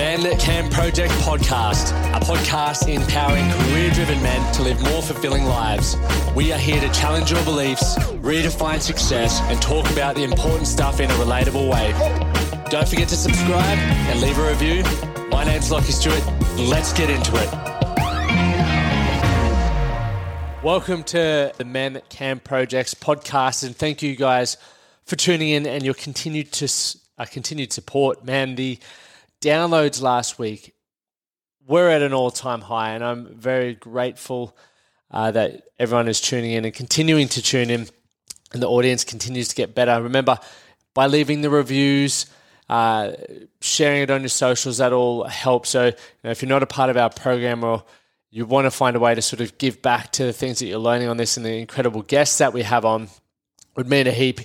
Man That Can Project podcast, a podcast empowering career driven men to live more fulfilling lives. We are here to challenge your beliefs, redefine success, and talk about the important stuff in a relatable way. Don't forget to subscribe and leave a review. My name's Lachie Stuart. Let's get into it. Welcome to the Man That Can Projects podcast, and thank you guys for tuning in and your continued to uh, continued support. Man, the downloads last week were at an all time high, and I'm very grateful uh, that everyone is tuning in and continuing to tune in, and the audience continues to get better. Remember, by leaving the reviews, uh, sharing it on your socials, that all helps. So, you know, if you're not a part of our program or you want to find a way to sort of give back to the things that you're learning on this and the incredible guests that we have on, would mean a heap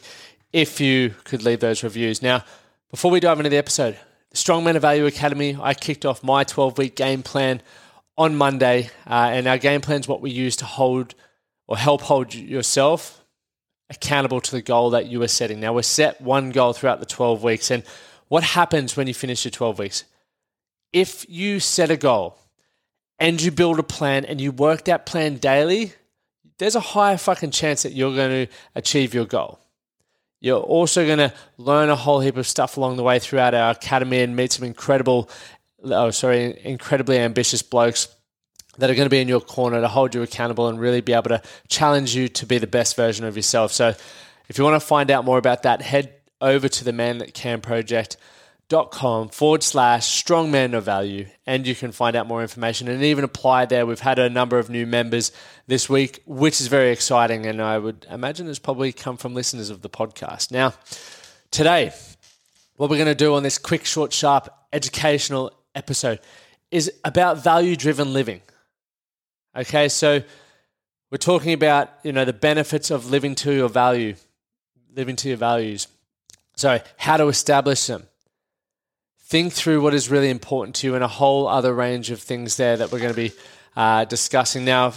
if you could leave those reviews. Now, before we dive into the episode, Strong Men of Value Academy, I kicked off my 12 week game plan on Monday. Uh, and our game plan is what we use to hold or help hold yourself accountable to the goal that you are setting. Now, we're set one goal throughout the 12 weeks. And what happens when you finish your 12 weeks? If you set a goal and you build a plan and you work that plan daily, there's a higher fucking chance that you're going to achieve your goal. You're also going to learn a whole heap of stuff along the way throughout our academy and meet some incredible, oh, sorry, incredibly ambitious blokes that are going to be in your corner to hold you accountable and really be able to challenge you to be the best version of yourself. So, if you want to find out more about that, head over to the Man That Can Project dot com forward slash strong men of value and you can find out more information and even apply there. We've had a number of new members this week which is very exciting and i would imagine has probably come from listeners of the podcast. Now today what we're going to do on this quick short sharp educational episode is about value driven living. Okay so we're talking about you know the benefits of living to your value living to your values. So how to establish them think through what is really important to you and a whole other range of things there that we're going to be uh, discussing. Now,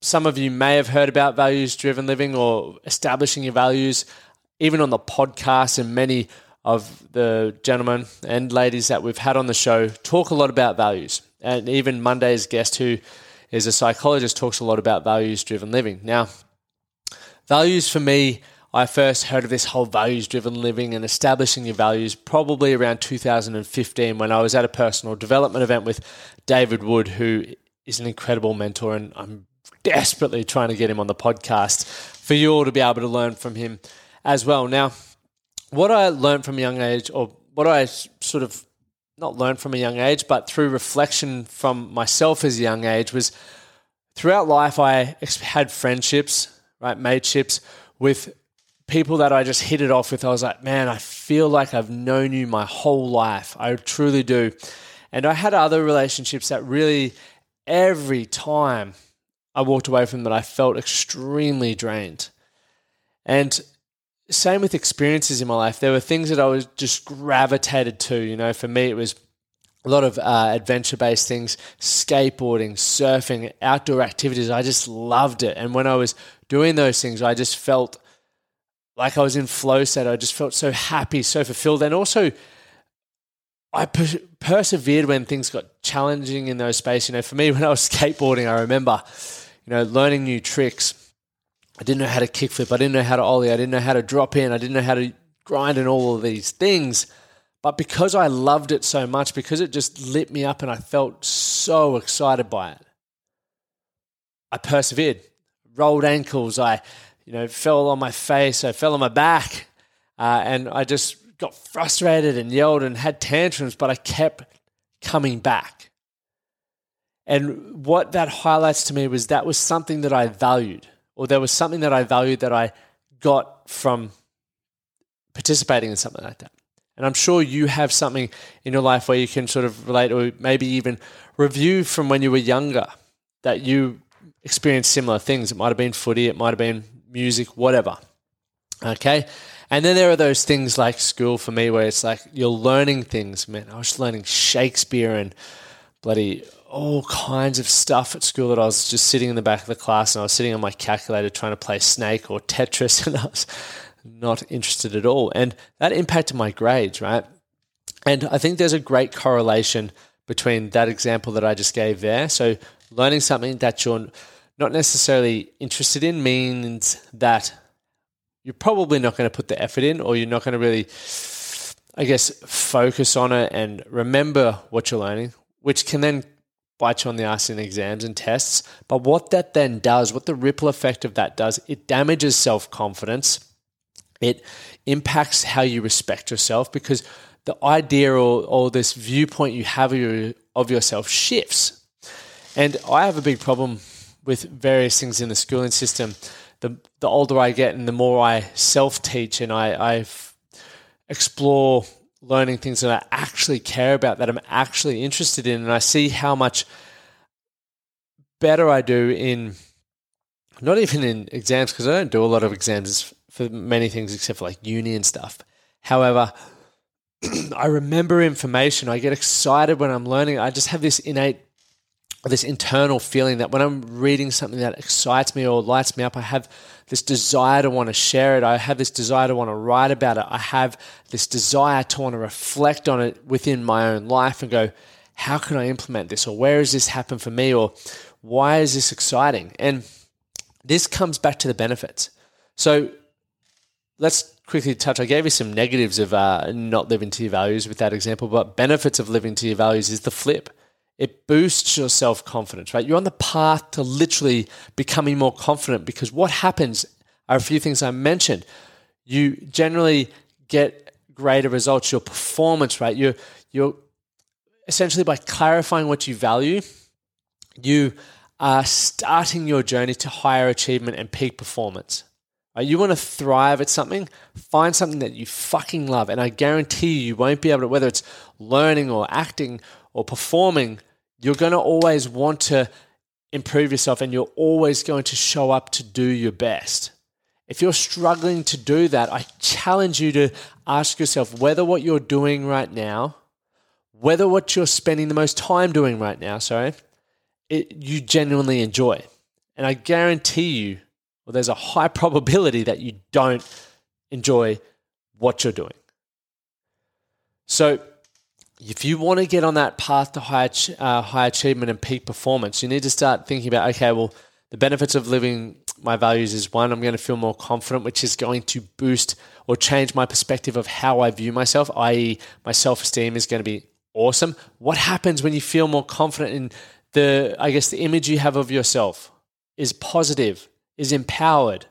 some of you may have heard about values driven living or establishing your values, even on the podcast, and many of the gentlemen and ladies that we've had on the show talk a lot about values. And even Monday's guest, who is a psychologist, talks a lot about values driven living. Now, values for me I first heard of this whole values driven living and establishing your values probably around 2015 when I was at a personal development event with David Wood, who is an incredible mentor, and I'm desperately trying to get him on the podcast for you all to be able to learn from him as well. Now, what I learned from a young age, or what I sort of not learned from a young age, but through reflection from myself as a young age, was throughout life I had friendships, right, mateships with people that I just hit it off with, I was like, man, I feel like I've known you my whole life. I truly do. And I had other relationships that really, every time I walked away from them, I felt extremely drained. And same with experiences in my life. There were things that I was just gravitated to. You know, for me, it was a lot of uh, adventure based things, skateboarding, surfing, outdoor activities. I just loved it. And when I was doing those things, I just felt like I was in flow state. I just felt so happy, so fulfilled. And also, I per- persevered when things got challenging in those spaces. You know, for me, when I was skateboarding, I remember, you know, learning new tricks. I didn't know how to kickflip. I didn't know how to ollie. I didn't know how to drop in. I didn't know how to grind and all of these things. But because I loved it so much, because it just lit me up and I felt so excited by it, I persevered, rolled ankles, I, you know, fell on my face, I fell on my back, uh, and I just got frustrated and yelled and had tantrums, but I kept coming back. And what that highlights to me was that was something that I valued, or there was something that I valued that I got from participating in something like that. And I'm sure you have something in your life where you can sort of relate or maybe even review from when you were younger that you experienced similar things. It might have been footy, it might have been music, whatever. Okay. And then there are those things like school for me where it's like you're learning things. Man, I was learning Shakespeare and bloody all kinds of stuff at school that I was just sitting in the back of the class and I was sitting on my calculator trying to play Snake or Tetris and I was not interested at all. And that impacted my grades, right? And I think there's a great correlation between that example that I just gave there. So learning something that you're not necessarily interested in means that you're probably not going to put the effort in or you're not going to really I guess focus on it and remember what you're learning, which can then bite you on the ass in exams and tests. But what that then does, what the ripple effect of that does, it damages self confidence. It impacts how you respect yourself because the idea or, or this viewpoint you have of, your, of yourself shifts. And I have a big problem with various things in the schooling system. The, the older I get and the more I self teach and I, I explore learning things that I actually care about, that I'm actually interested in, and I see how much better I do in not even in exams because I don't do a lot of exams for many things except for like uni and stuff. However, I remember information. I get excited when I'm learning. I just have this innate, this internal feeling that when I'm reading something that excites me or lights me up, I have this desire to want to share it. I have this desire to want to write about it. I have this desire to want to reflect on it within my own life and go, how can I implement this? Or where has this happened for me? Or why is this exciting? And this comes back to the benefits. So let's quickly touch. I gave you some negatives of uh, not living to your values with that example, but benefits of living to your values is the flip. It boosts your self confidence, right? You're on the path to literally becoming more confident because what happens are a few things I mentioned. You generally get greater results. Your performance, right? You're, you're essentially by clarifying what you value, you are starting your journey to higher achievement and peak performance. Right? You want to thrive at something, find something that you fucking love. And I guarantee you, you won't be able to, whether it's learning or acting or performing, you're going to always want to improve yourself and you're always going to show up to do your best. If you're struggling to do that, I challenge you to ask yourself whether what you're doing right now, whether what you're spending the most time doing right now, sorry, it, you genuinely enjoy. And I guarantee you, well, there's a high probability that you don't enjoy what you're doing. So, if you want to get on that path to high, uh, high achievement and peak performance, you need to start thinking about okay, well, the benefits of living my values is one, I'm going to feel more confident, which is going to boost or change my perspective of how I view myself, i.e., my self esteem is going to be awesome. What happens when you feel more confident in the, I guess, the image you have of yourself is positive, is empowered?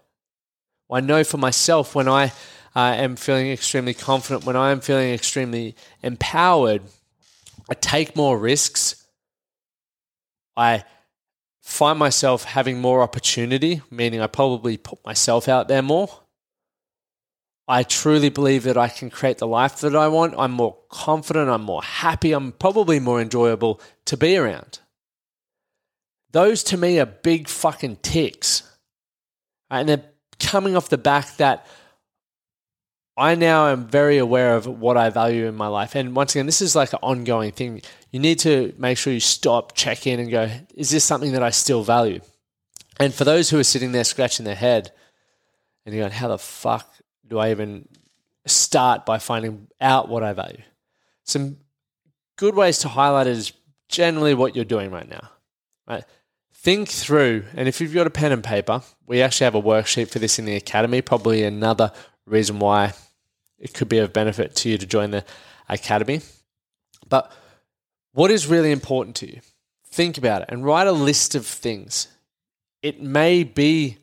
I know for myself when I uh, am feeling extremely confident, when I am feeling extremely empowered, I take more risks. I find myself having more opportunity, meaning I probably put myself out there more. I truly believe that I can create the life that I want. I'm more confident, I'm more happy, I'm probably more enjoyable to be around. Those to me are big fucking ticks. And they're coming off the back that I now am very aware of what I value in my life. And once again, this is like an ongoing thing. You need to make sure you stop, check in, and go, is this something that I still value? And for those who are sitting there scratching their head and you're going, how the fuck do I even start by finding out what I value? Some good ways to highlight it is generally what you're doing right now. Right? Think through, and if you've got a pen and paper, we actually have a worksheet for this in the academy, probably another reason why it could be of benefit to you to join the academy. But what is really important to you? Think about it and write a list of things. it may be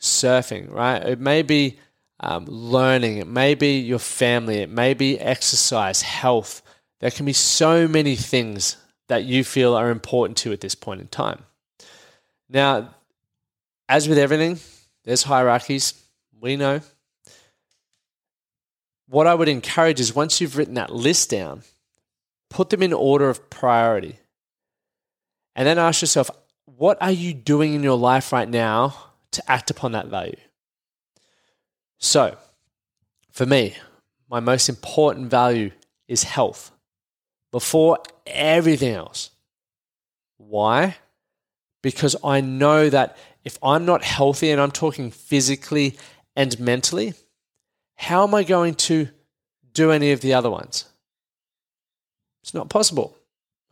surfing, right? It may be um, learning, it may be your family, it may be exercise, health. There can be so many things that you feel are important to at this point in time. Now, as with everything, there's hierarchies. We know. What I would encourage is once you've written that list down, put them in order of priority. And then ask yourself, what are you doing in your life right now to act upon that value? So, for me, my most important value is health before everything else. Why? Because I know that if I'm not healthy and I'm talking physically and mentally, how am I going to do any of the other ones? It's not possible.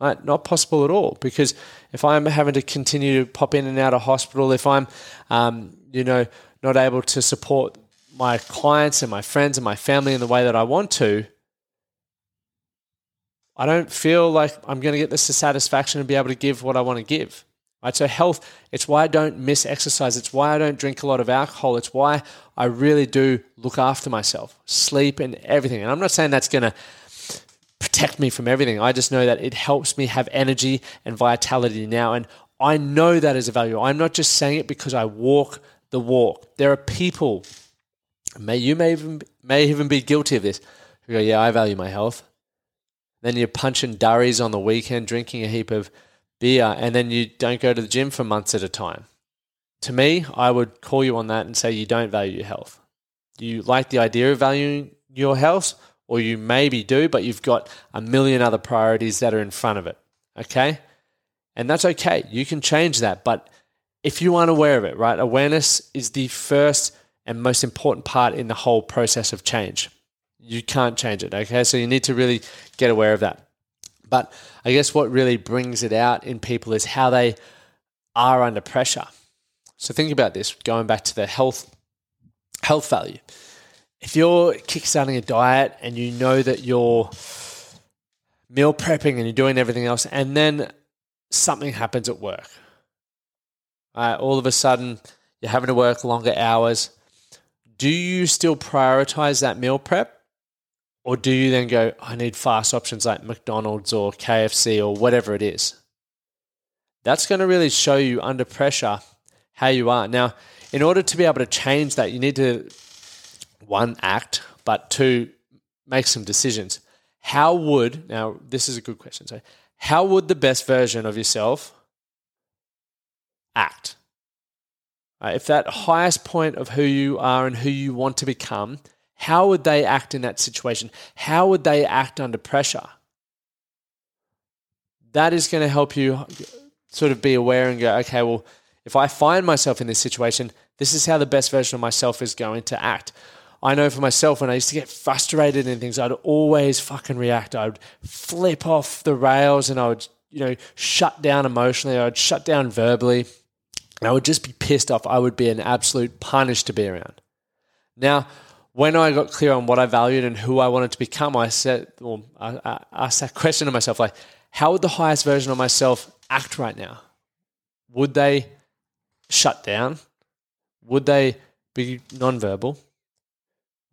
Right? Not possible at all. Because if I'm having to continue to pop in and out of hospital, if I'm, um, you know, not able to support my clients and my friends and my family in the way that I want to, I don't feel like I'm going to get the satisfaction and be able to give what I want to give. Right? So health, it's why I don't miss exercise. It's why I don't drink a lot of alcohol. It's why I really do look after myself, sleep and everything. And I'm not saying that's going to protect me from everything. I just know that it helps me have energy and vitality now. And I know that is a value. I'm not just saying it because I walk the walk. There are people, may you may even may even be guilty of this, who go, Yeah, I value my health. Then you're punching durries on the weekend, drinking a heap of beer, and then you don't go to the gym for months at a time. To me, I would call you on that and say you don't value your health. You like the idea of valuing your health, or you maybe do, but you've got a million other priorities that are in front of it. Okay? And that's okay. You can change that. But if you aren't aware of it, right, awareness is the first and most important part in the whole process of change you can't change it. Okay, so you need to really get aware of that. But I guess what really brings it out in people is how they are under pressure. So think about this, going back to the health health value. If you're kickstarting a diet and you know that you're meal prepping and you're doing everything else, and then something happens at work, all of a sudden you're having to work longer hours. Do you still prioritize that meal prep? Or do you then go, I need fast options like McDonald's or KFC or whatever it is? That's going to really show you under pressure how you are. Now, in order to be able to change that, you need to, one, act, but two, make some decisions. How would, now, this is a good question. So, how would the best version of yourself act? If that highest point of who you are and who you want to become how would they act in that situation? How would they act under pressure? That is going to help you sort of be aware and go, okay, well, if I find myself in this situation, this is how the best version of myself is going to act. I know for myself, when I used to get frustrated in things, I'd always fucking react. I would flip off the rails and I would, you know, shut down emotionally. I would shut down verbally. And I would just be pissed off. I would be an absolute punish to be around. Now, when I got clear on what I valued and who I wanted to become, I said, well, I, I asked that question to myself, like, how would the highest version of myself act right now? Would they shut down? Would they be nonverbal?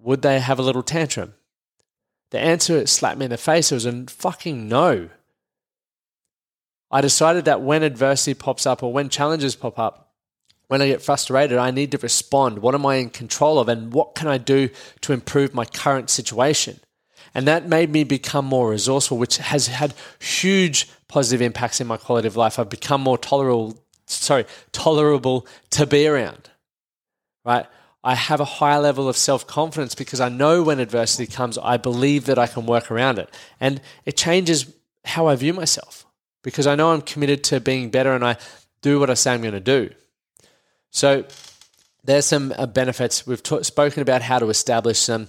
Would they have a little tantrum? The answer slapped me in the face It was a fucking no. I decided that when adversity pops up or when challenges pop up, when I get frustrated, I need to respond. What am I in control of? And what can I do to improve my current situation? And that made me become more resourceful, which has had huge positive impacts in my quality of life. I've become more tolerable, sorry, tolerable to be around. Right? I have a higher level of self confidence because I know when adversity comes, I believe that I can work around it. And it changes how I view myself because I know I'm committed to being better and I do what I say I'm going to do. So there's some uh, benefits. We've spoken about how to establish them.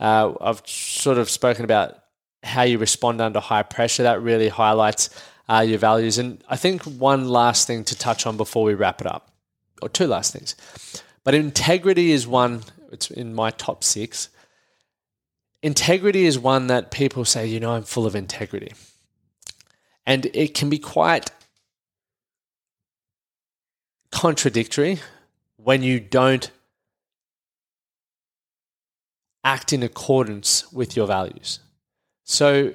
Uh, I've sort of spoken about how you respond under high pressure. That really highlights uh, your values. And I think one last thing to touch on before we wrap it up, or two last things. But integrity is one, it's in my top six. Integrity is one that people say, you know, I'm full of integrity. And it can be quite contradictory when you don't act in accordance with your values. So,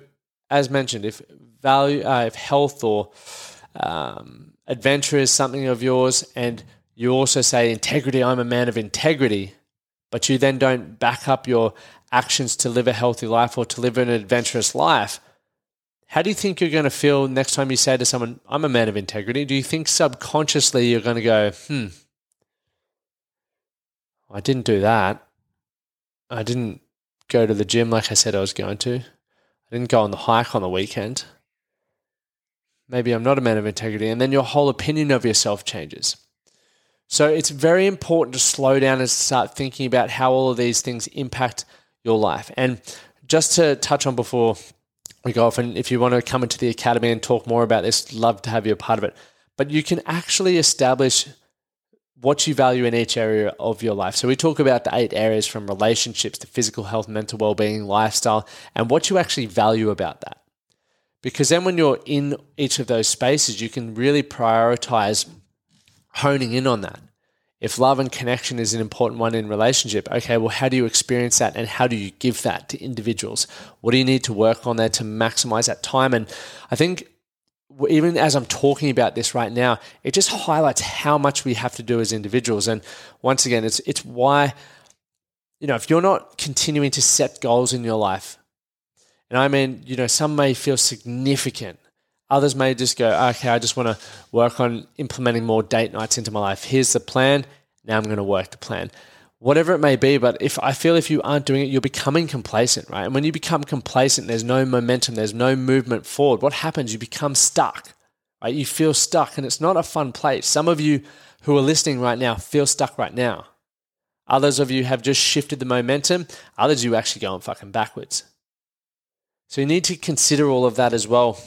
as mentioned, if value, uh, if health or um, adventure is something of yours, and you also say integrity, I'm a man of integrity, but you then don't back up your actions to live a healthy life or to live an adventurous life, how do you think you're going to feel next time you say to someone, I'm a man of integrity? Do you think subconsciously you're going to go, hmm, I didn't do that. I didn't go to the gym like I said I was going to. I didn't go on the hike on the weekend. Maybe I'm not a man of integrity. And then your whole opinion of yourself changes. So it's very important to slow down and start thinking about how all of these things impact your life. And just to touch on before we go off, and if you want to come into the academy and talk more about this, love to have you a part of it. But you can actually establish what you value in each area of your life. So we talk about the eight areas from relationships to physical health, mental well-being, lifestyle, and what you actually value about that. Because then when you're in each of those spaces, you can really prioritize honing in on that. If love and connection is an important one in relationship, okay, well, how do you experience that and how do you give that to individuals? What do you need to work on there to maximize that time? And I think even as I'm talking about this right now, it just highlights how much we have to do as individuals. And once again, it's it's why, you know, if you're not continuing to set goals in your life, and I mean, you know, some may feel significant. Others may just go, okay, I just want to work on implementing more date nights into my life. Here's the plan. Now I'm going to work the plan whatever it may be. But if I feel if you aren't doing it, you're becoming complacent, right? And when you become complacent, there's no momentum, there's no movement forward. What happens? You become stuck, right? You feel stuck, and it's not a fun place. Some of you who are listening right now feel stuck right now. Others of you have just shifted the momentum. Others you actually going fucking backwards. So you need to consider all of that as well.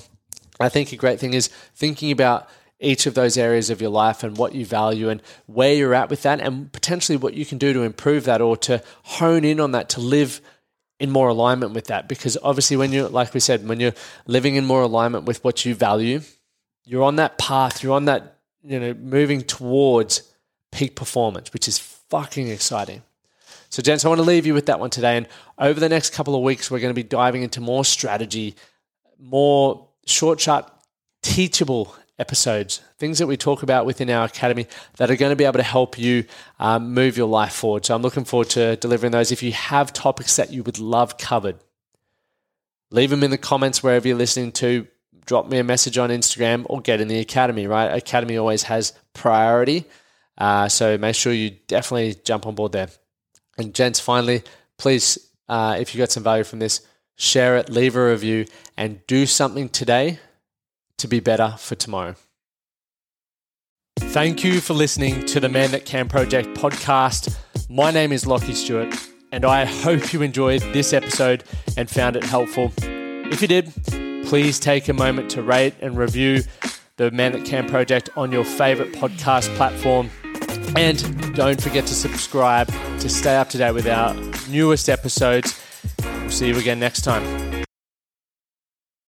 I think a great thing is thinking about each of those areas of your life and what you value and where you're at with that and potentially what you can do to improve that or to hone in on that to live in more alignment with that. Because obviously when you're like we said when you're living in more alignment with what you value you're on that path you're on that you know moving towards peak performance which is fucking exciting. So gents i want to leave you with that one today. And over the next couple of weeks we're going to be diving into more strategy more short sharp teachable episodes, things that we talk about within our academy that are going to be able to help you um, move your life forward. So I'm looking forward to delivering those. If you have topics that you would love covered, leave them in the comments wherever you're listening to. Drop me a message on Instagram or get in the academy, right? Academy always has priority. Uh, so make sure you definitely jump on board there. And gents, finally, please, uh, if you got some value from this, share it, leave a review, and do something today to be better for tomorrow. Thank you for listening to the Man That Can Project podcast. My name is Lachie Stuart, and I hope you enjoyed this episode and found it helpful. If you did, please take a moment to rate and review the Man That Can Project on your favorite podcast platform. And don't forget to subscribe to stay up to date with our newest episodes. We'll see you again next time.